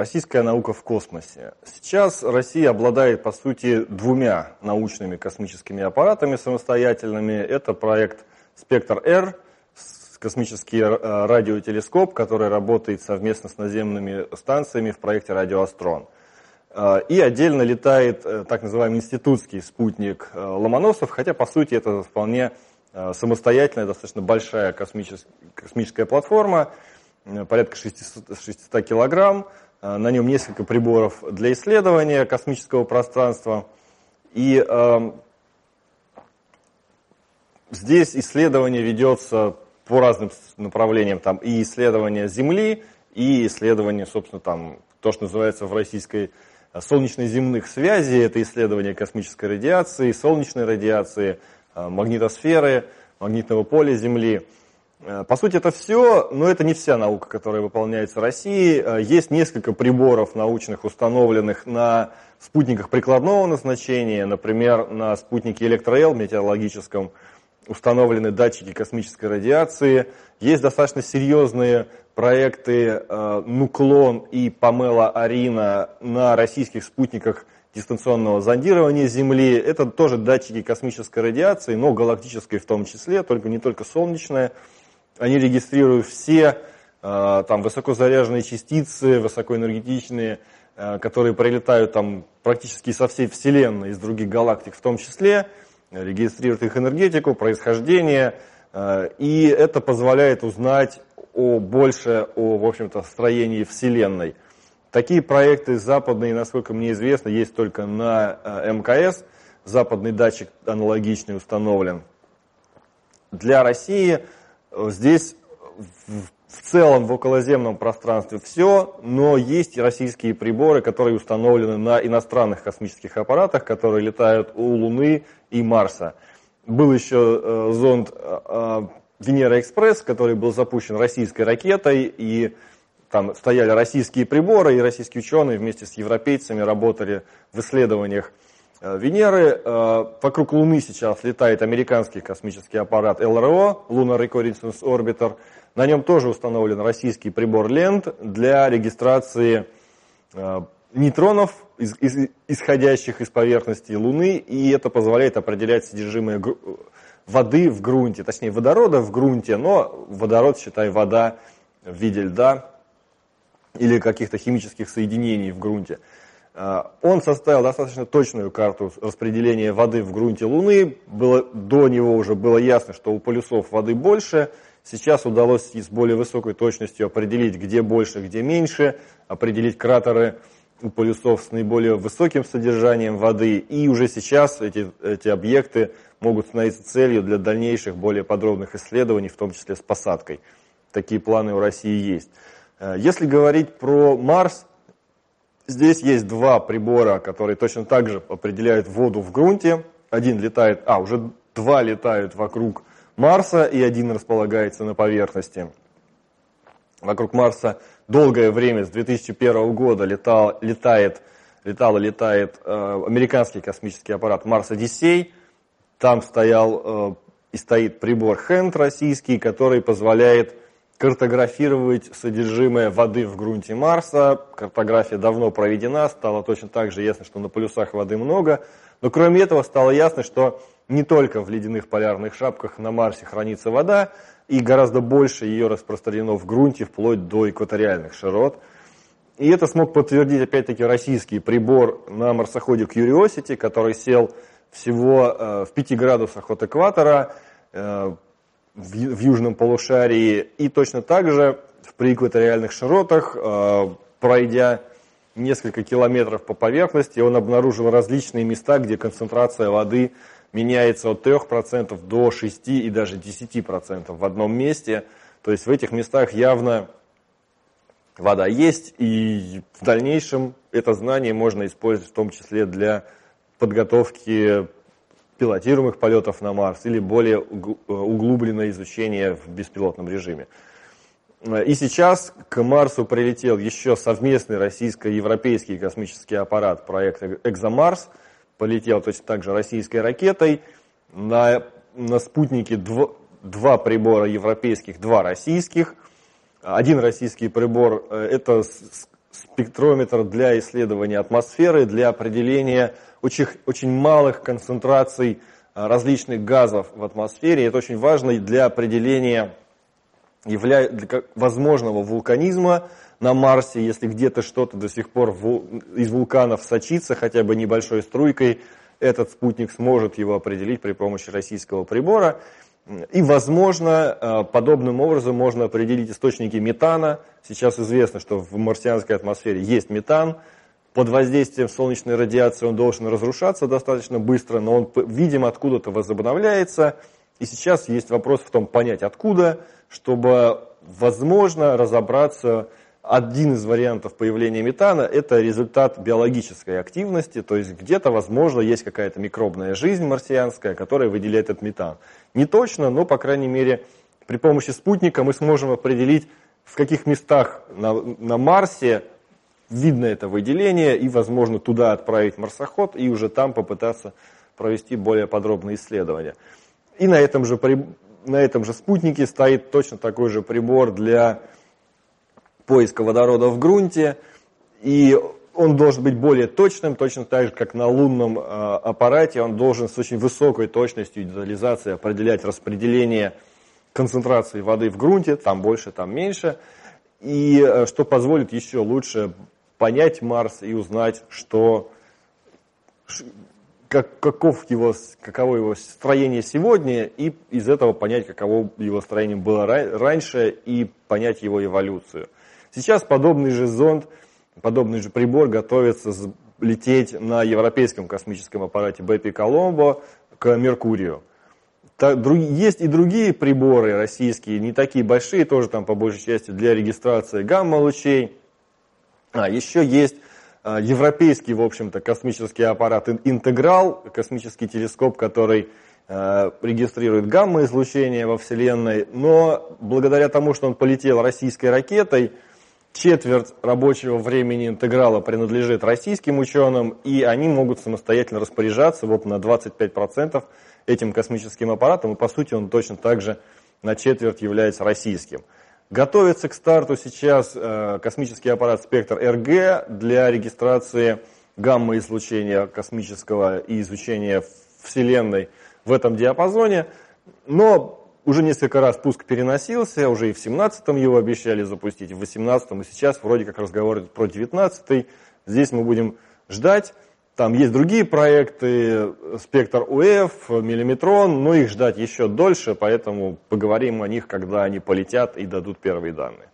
Российская наука в космосе. Сейчас Россия обладает, по сути, двумя научными космическими аппаратами самостоятельными. Это проект «Спектр-Р», космический э, радиотелескоп, который работает совместно с наземными станциями в проекте «Радиоастрон». Э, и отдельно летает э, так называемый институтский спутник Ломоносов, хотя, по сути, это вполне самостоятельная, достаточно большая космическая, платформа, порядка 600, 600 килограмм. На нем несколько приборов для исследования космического пространства. И э, здесь исследование ведется по разным направлениям, там и исследования Земли, и исследования, собственно, там, то, что называется в российской э, солнечно-земных связей, это исследование космической радиации, солнечной радиации, э, магнитосферы, магнитного поля Земли. Э, по сути, это все, но это не вся наука, которая выполняется в России. Есть несколько приборов научных, установленных на спутниках прикладного назначения, например, на спутнике Электроэл метеорологическом, установлены датчики космической радиации. Есть достаточно серьезные проекты э, Нуклон и Памела Арина на российских спутниках дистанционного зондирования Земли. Это тоже датчики космической радиации, но галактической в том числе, только не только солнечная. Они регистрируют все э, там, высокозаряженные частицы, высокоэнергетичные, э, которые прилетают там, практически со всей Вселенной, из других галактик в том числе регистрирует их энергетику, происхождение, э, и это позволяет узнать о, больше о, в общем-то, строении Вселенной. Такие проекты западные, насколько мне известно, есть только на э, МКС. Западный датчик аналогичный установлен. Для России э, здесь в целом в околоземном пространстве все, но есть и российские приборы, которые установлены на иностранных космических аппаратах, которые летают у Луны и Марса. Был еще э, зонд э, э, Венера-экспресс, который был запущен российской ракетой, и там стояли российские приборы, и российские ученые вместе с европейцами работали в исследованиях Венеры. Э, вокруг Луны сейчас летает американский космический аппарат ЛРО, Lunar Reconnaissance Orbiter. На нем тоже установлен российский прибор ленд для регистрации э, нейтронов, исходящих из поверхности Луны, и это позволяет определять содержимое воды в грунте, точнее водорода в грунте, но водород, считай, вода в виде льда или каких-то химических соединений в грунте. А, он составил достаточно точную карту распределения воды в грунте Луны. Было, до него уже было ясно, что у полюсов воды больше. Сейчас удалось с более высокой точностью определить, где больше, где меньше, определить кратеры у полюсов с наиболее высоким содержанием воды. И уже сейчас эти, эти объекты могут становиться целью для дальнейших более подробных исследований, в том числе с посадкой. Такие планы у России есть. Э, если говорить про Марс, здесь есть два прибора, которые точно так же определяют воду в грунте. Один летает, а, уже два летают вокруг Марса, и один располагается на поверхности. Вокруг Марса долгое время, с 2001 года, летал, летает, летал летает э, американский космический аппарат Марс Одиссей. Там стоял э, и стоит прибор Хэнд российский, который позволяет картографировать содержимое воды в грунте Марса. Картография давно проведена, стало точно так же ясно, что на полюсах воды много. Но кроме этого стало ясно, что не только в ледяных полярных шапках на Марсе хранится вода, и гораздо больше ее распространено в грунте, вплоть до экваториальных широт. И это смог подтвердить, опять-таки, российский прибор на марсоходе Curiosity, который сел всего э, в 5 градусах от экватора э, в, в южном полушарии. И точно так же в преэкваториальных широтах, э, пройдя несколько километров по поверхности, он обнаружил различные места, где концентрация воды меняется от 3% до 6 и даже 10% в одном месте. То есть в этих местах явно вода есть, и в дальнейшем это знание можно использовать в том числе для подготовки пилотируемых полетов на Марс или более углубленное изучение в беспилотном режиме. И сейчас к Марсу прилетел еще совместный российско-европейский космический аппарат, проект «Экзомарс», полетел точно так же российской ракетой. На, на спутнике дв, два прибора европейских, два российских. Один российский прибор э, – это спектрометр для исследования атмосферы, для определения очень, очень малых концентраций а, различных газов в атмосфере. Это очень важно для определения явля... для возможного вулканизма на Марсе, если где-то что-то до сих пор из вулканов сочится хотя бы небольшой струйкой, этот спутник сможет его определить при помощи российского прибора. И, возможно, э, подобным образом можно определить источники метана. Сейчас известно, что в марсианской атмосфере есть метан. Под воздействием солнечной радиации он должен разрушаться достаточно быстро, но он, видимо, откуда-то возобновляется. И сейчас есть вопрос в том, понять откуда, чтобы, возможно, разобраться один из вариантов появления метана – это результат биологической активности, то есть где-то, возможно, есть какая-то микробная жизнь марсианская, которая выделяет этот метан. Не точно, но, по крайней мере, при помощи спутника мы сможем определить, в каких местах на, на Марсе видно это выделение, и, возможно, туда отправить марсоход, и уже там попытаться провести более подробные исследования. И на этом же, на этом же спутнике стоит точно такой же прибор для поиска водорода в грунте, и он должен быть более точным, точно так же, как на лунном э, аппарате, он должен с очень высокой точностью детализации определять распределение концентрации воды в грунте, там больше, там меньше, и э, что позволит еще лучше понять Марс и узнать, что, как, каков его, каково его строение сегодня, и из этого понять, каково его строение было раньше, и понять его эволюцию. Сейчас подобный же зонд, подобный же прибор готовится лететь на европейском космическом аппарате БП Коломбо к Меркурию. Есть и другие приборы российские, не такие большие, тоже там по большей части для регистрации гамма-лучей. А еще есть а, европейский, в общем-то, космический аппарат «Интеграл», космический телескоп, который а, регистрирует гамма-излучение во Вселенной, но благодаря тому, что он полетел российской ракетой, Четверть рабочего времени интеграла принадлежит российским ученым, и они могут самостоятельно распоряжаться вот на 25% этим космическим аппаратом, и по сути он точно так же на четверть является российским. Готовится к старту сейчас э, космический аппарат «Спектр РГ» для регистрации гамма-излучения космического и изучения Вселенной в этом диапазоне. Но уже несколько раз пуск переносился, уже и в 17-м его обещали запустить, в 18-м, и сейчас вроде как разговор про 19-й. Здесь мы будем ждать. Там есть другие проекты, спектр УФ, миллиметрон, но их ждать еще дольше, поэтому поговорим о них, когда они полетят и дадут первые данные.